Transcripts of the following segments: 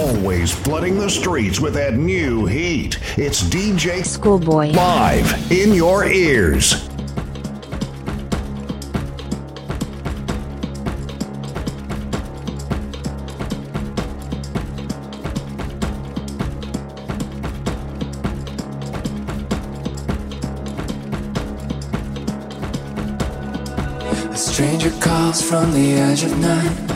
Always flooding the streets with that new heat. It's DJ Schoolboy. Live in your ears. A stranger calls from the edge of night.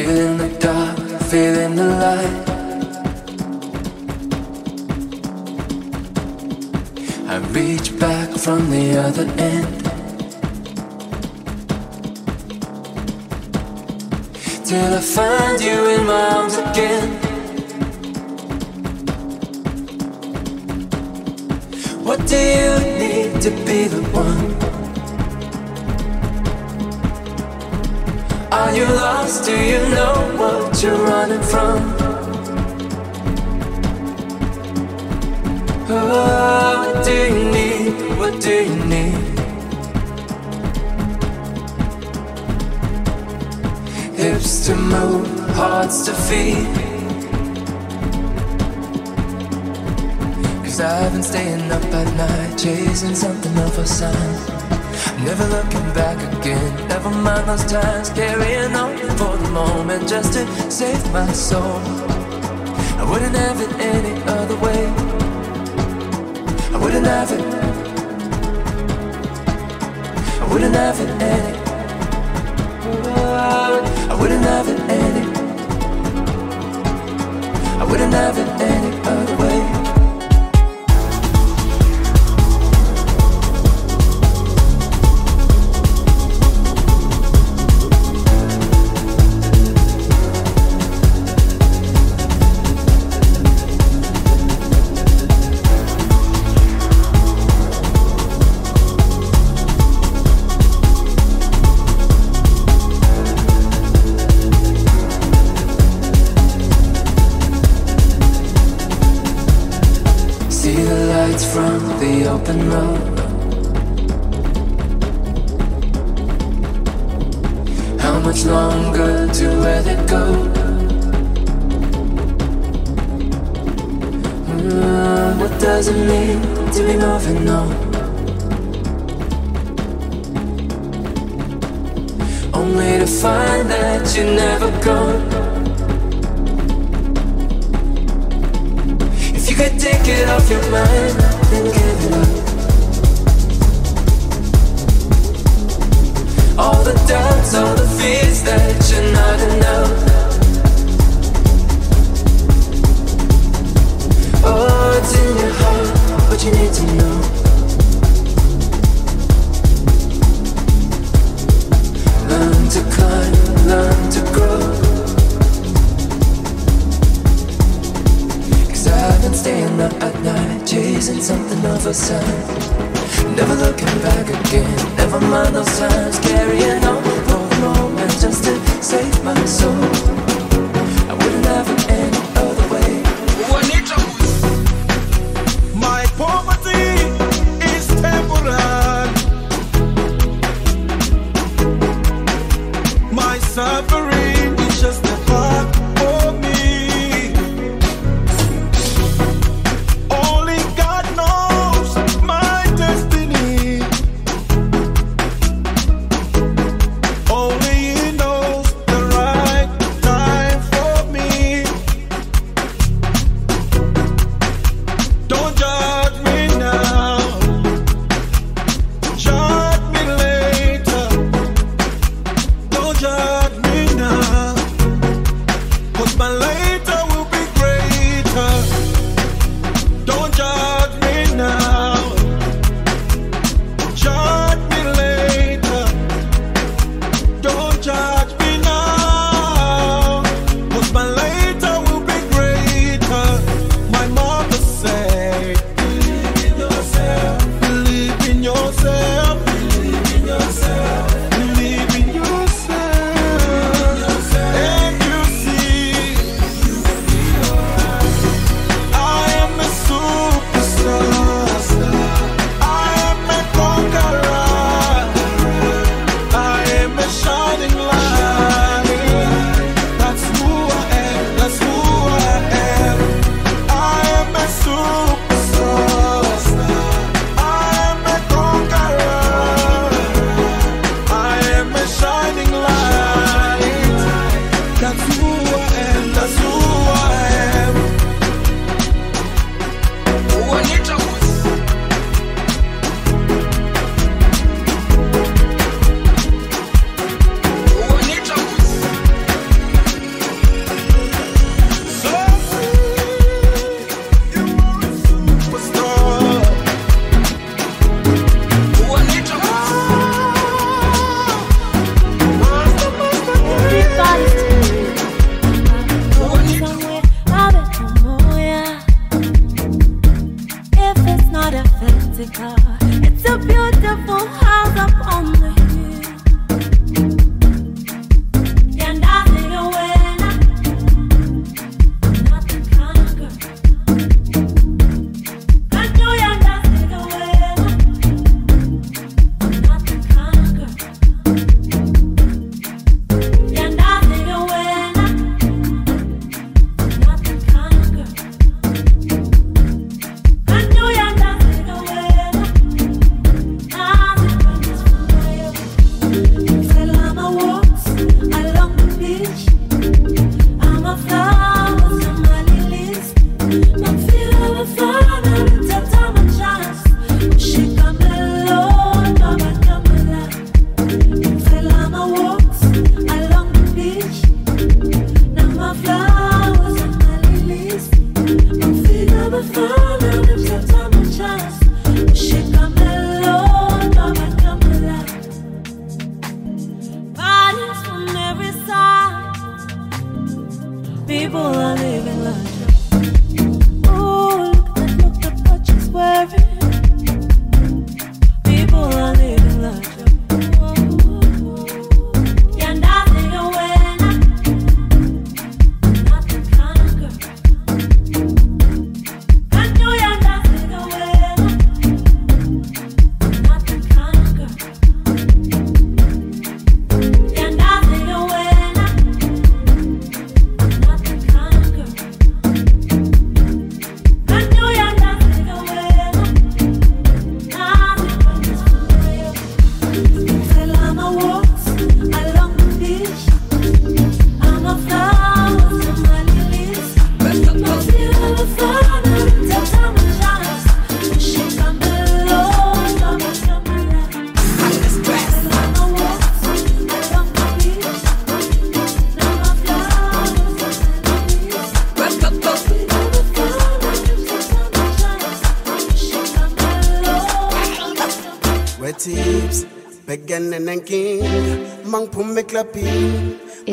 Feeling the dark, feeling the light. I reach back from the other end. Till I find you in my arms again. What do you lost? Do you know what you're running from? Oh, what do you need? What do you need? Hips to move, hearts to feed. Cause I've been staying up at night, chasing something of a sign. Never looking back again, never mind those times, carrying on for the moment just to save my soul. I wouldn't have it any other way. I wouldn't have it. I wouldn't have it any. I wouldn't have it any. I wouldn't have it any other way.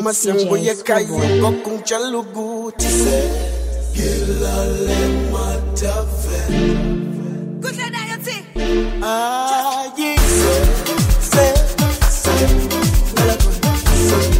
Masembuye kayo kokunjalukuthi ngilale matave kuhle nayo thi ayise se se se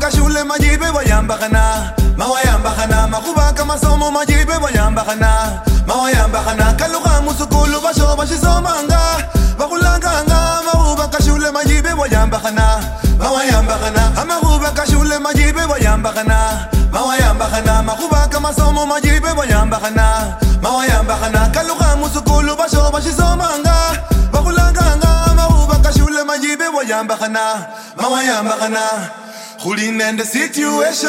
ka shule majibe bayambakana mawayambakana makuba kamasomo majibe bayambakana mawayambakana Kaluka musukulu basho bashisomanga bakulanganga makuba ka shule majibe bayambakana mawayambakana amakuba ka shule majibe bayambakana mawayambakana makuba kamasomo majibe bayambakana mawayambakana Kaluka musukulu basho bashisomanga bakulanganga makuba ka shule majibe bayambakana mawayambakana Ruling in the situation.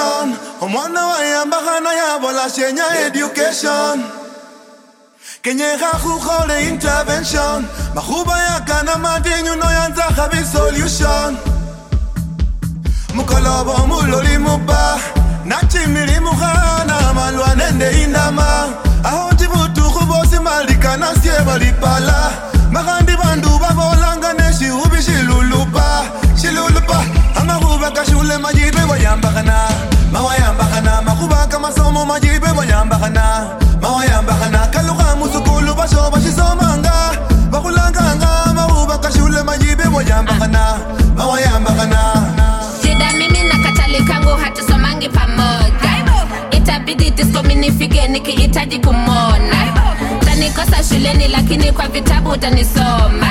I'm wonder why I'm behind I have all Kenya education Kenya the intervention. Mahuba ya kana madinyu no yanza habi solution. Mukalobo muloli muba. Nachimili muhana malwa nende indama. Ahoji butu kubosi malika nasye balipala Magandi bandu babolanga neshi ubishi lulupa kashule majibe bayambakana mawayambakana makhuba kamasomo majibe bayambakana mawayambakana kalukha musukulu basho bashisomanga. Bakhulanganga makhuba kashule majibe bayambakana mawayambakana shida mimi na hatusomangi pamoja. Itabidi diskomi nikihitaji kumona tanikosa shuleni lakini kwa vitabu utanisoma.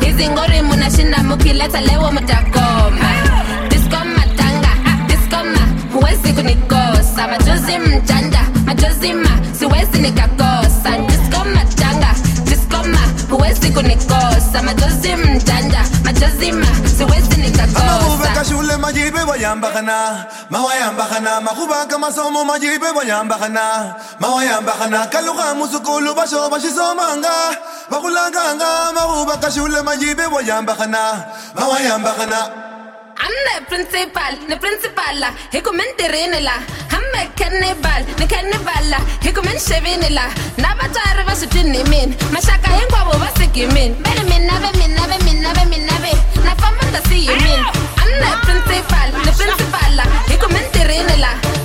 Hizi ngori munashinda mukileta lewo mutakoma kunikosa machozi mjanja machozi ma siwezi nikakosa. Disko matanga diskoma huwezi kunikosa. Machozi mjanja machozi ma siwezi amahuba nikakosa kashule majibe wayambakana mawayambakana makhuba kamasomo majibe wayambakana mawayambakana kalukha musukulu basho bashisomanga bakhulanganga makhuba kashule majibe wayambakana mawayambakana I'm the principal, the principal la. Hikumen tirinila. Hamme cannibal, the cannibal la. Hikumen chevinila. Nabatara vasutini min. Mashaka yengwa wabasiki min. Bere min nave min nave min nave min nave. Na fama da see you min. I'm the principal, the principal la. Hikumen tirinila. Hamme cannibal,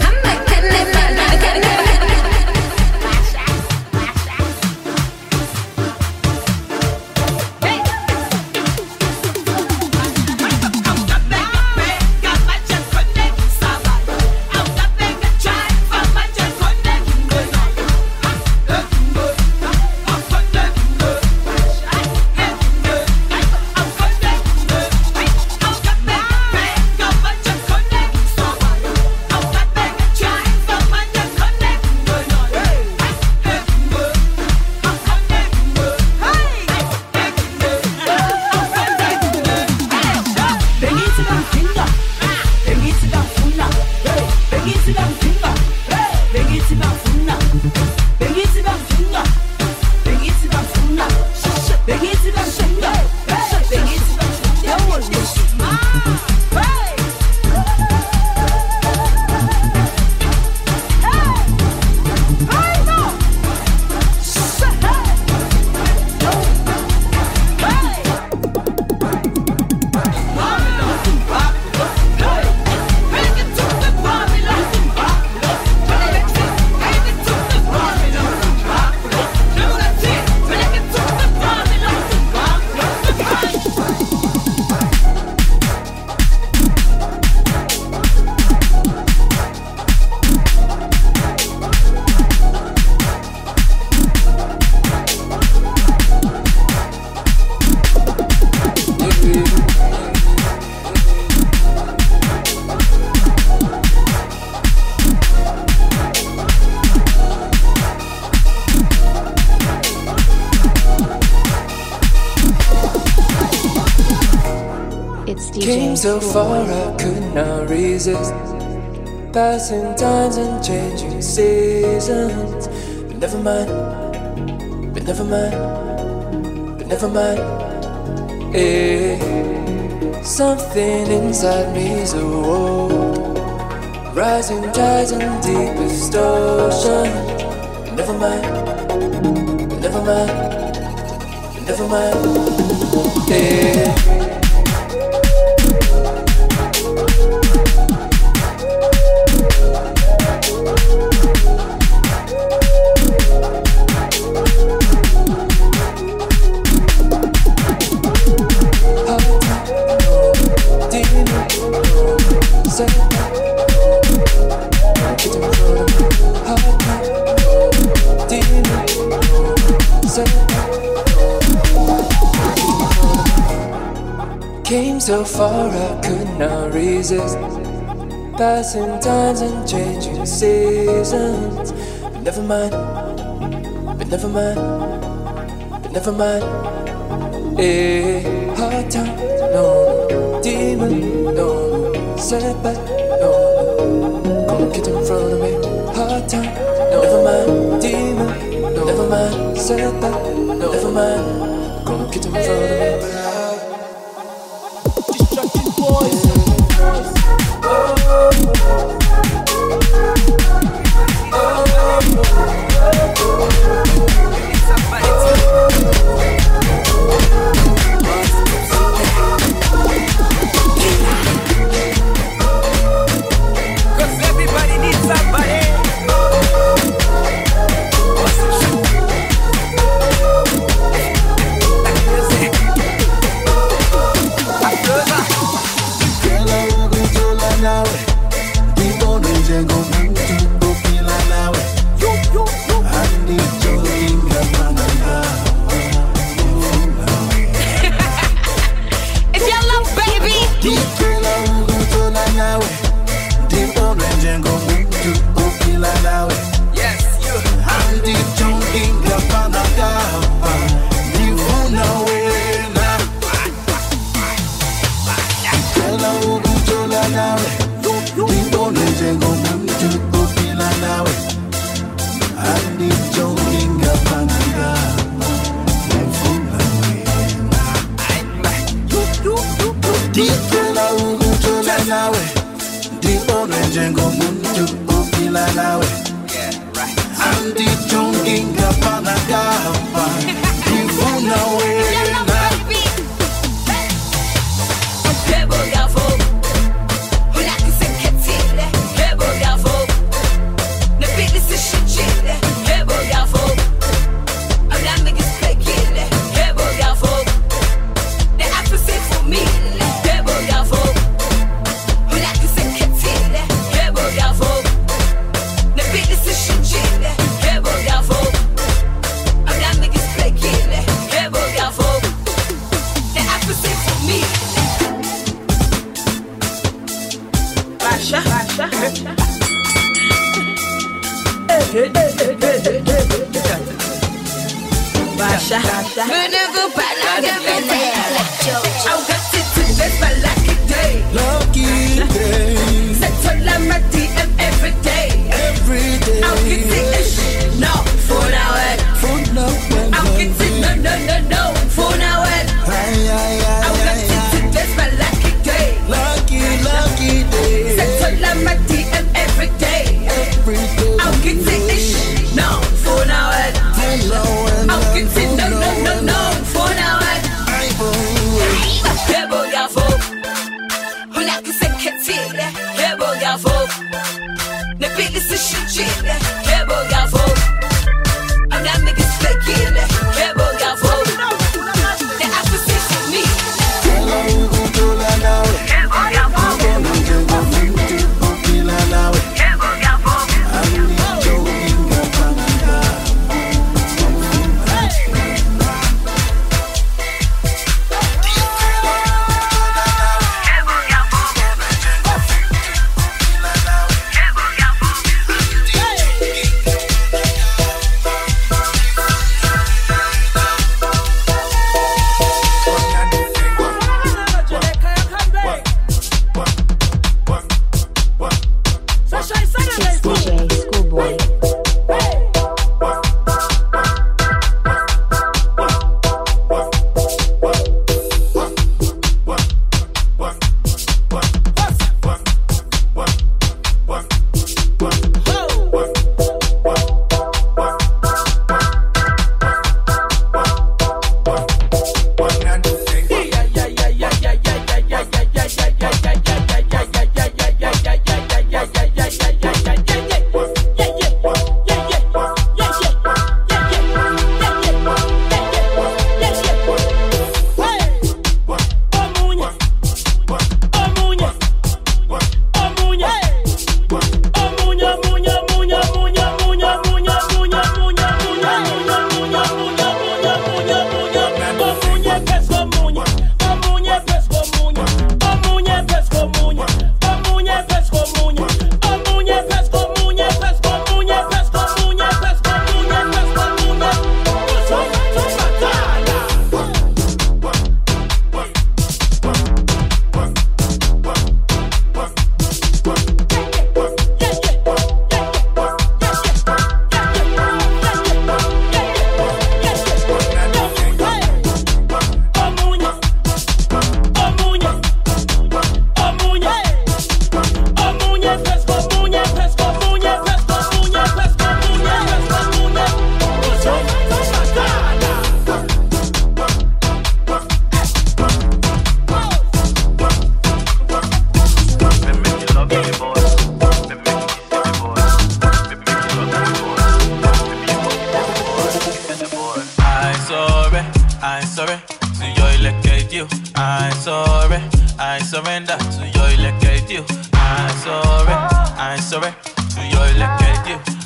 It's Came so far I could not resist. Passing times and changing seasons. But never mind, but never mind, but never mind. Eh, something inside me is awoke. Rising tides and deepest ocean. But never mind, but never mind, but never mind. Eh. Came so far I could not resist. Passing times and changing seasons. But never mind But never mind But never mind. Eh, hard time, no, Demon, no, no Setback, no, no Come get in front of me. Hard time, no, never mind Demon never mind, setback, no, never mind. On, get in front of me. Hebo ya fo Ne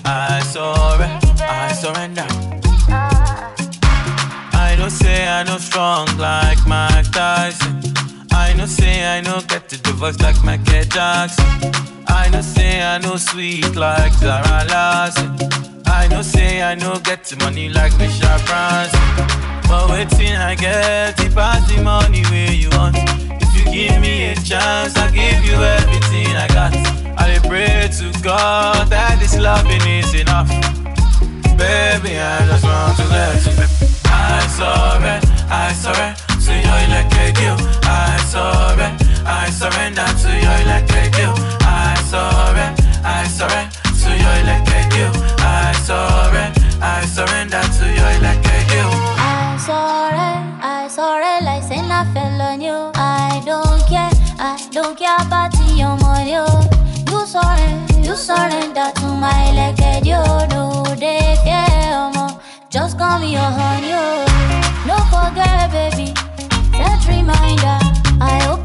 I sorry, I surrender. I know say I know strong like Mike Tyson. I know say I know get to the voice like Michael Jackson. I know say I know sweet like Zara Larsson. I know say I know get the money like Michelle Branson. But waiting I get it pass the money where you want. If you give me a chance, I give you everything I got. I pray to God that this loving is enough. Baby, I just want to let you. I surrender, I surrender to your electric you. I surrender, I surrender to your electric you. I surrender, I surrender to your electric you. I surrender, I surrender to your electric you. I sorry, I sorry, like saying I surrender to my leg, you no they fear more. Just call me your honey, oh. no forget, baby. That reminder, I open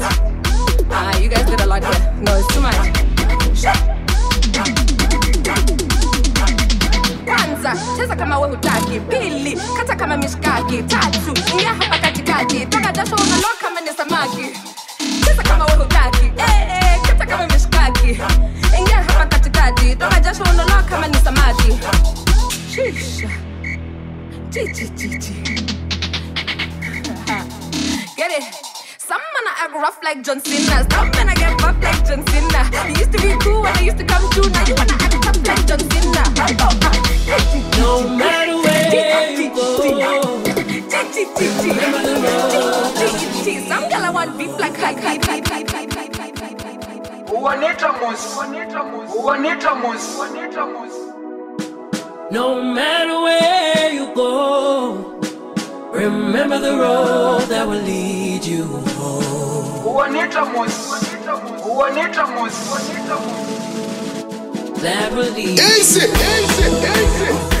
Ah you guys did a lot here No it's too much. Kwanza cheza kama we hutaki. Pili kata kama mishkaki. Tatu ingia hapa katikati. Toka jasho unaloa kama ni samaki. Cheza kama we hutaki. Eh, eh, kata kama mishkaki. Ingia hapa katikati. Toka jasho unaloa kama ni samaki. Shisha chi chi chi chi. Get it? Some man I act rough like John Cena. Some man I get buff like John Cena. You used to be cool when I used to come through. Now you wanna act tough like John Cena. No matter where you go, Some girl I want beef like high, high, high, high, high, high, high, high, high. Uwanita mus. Uwanita mus. Uwanita mus. no matter where you go, remember the road that will lead you Juanita Moss. Easy, easy, easy.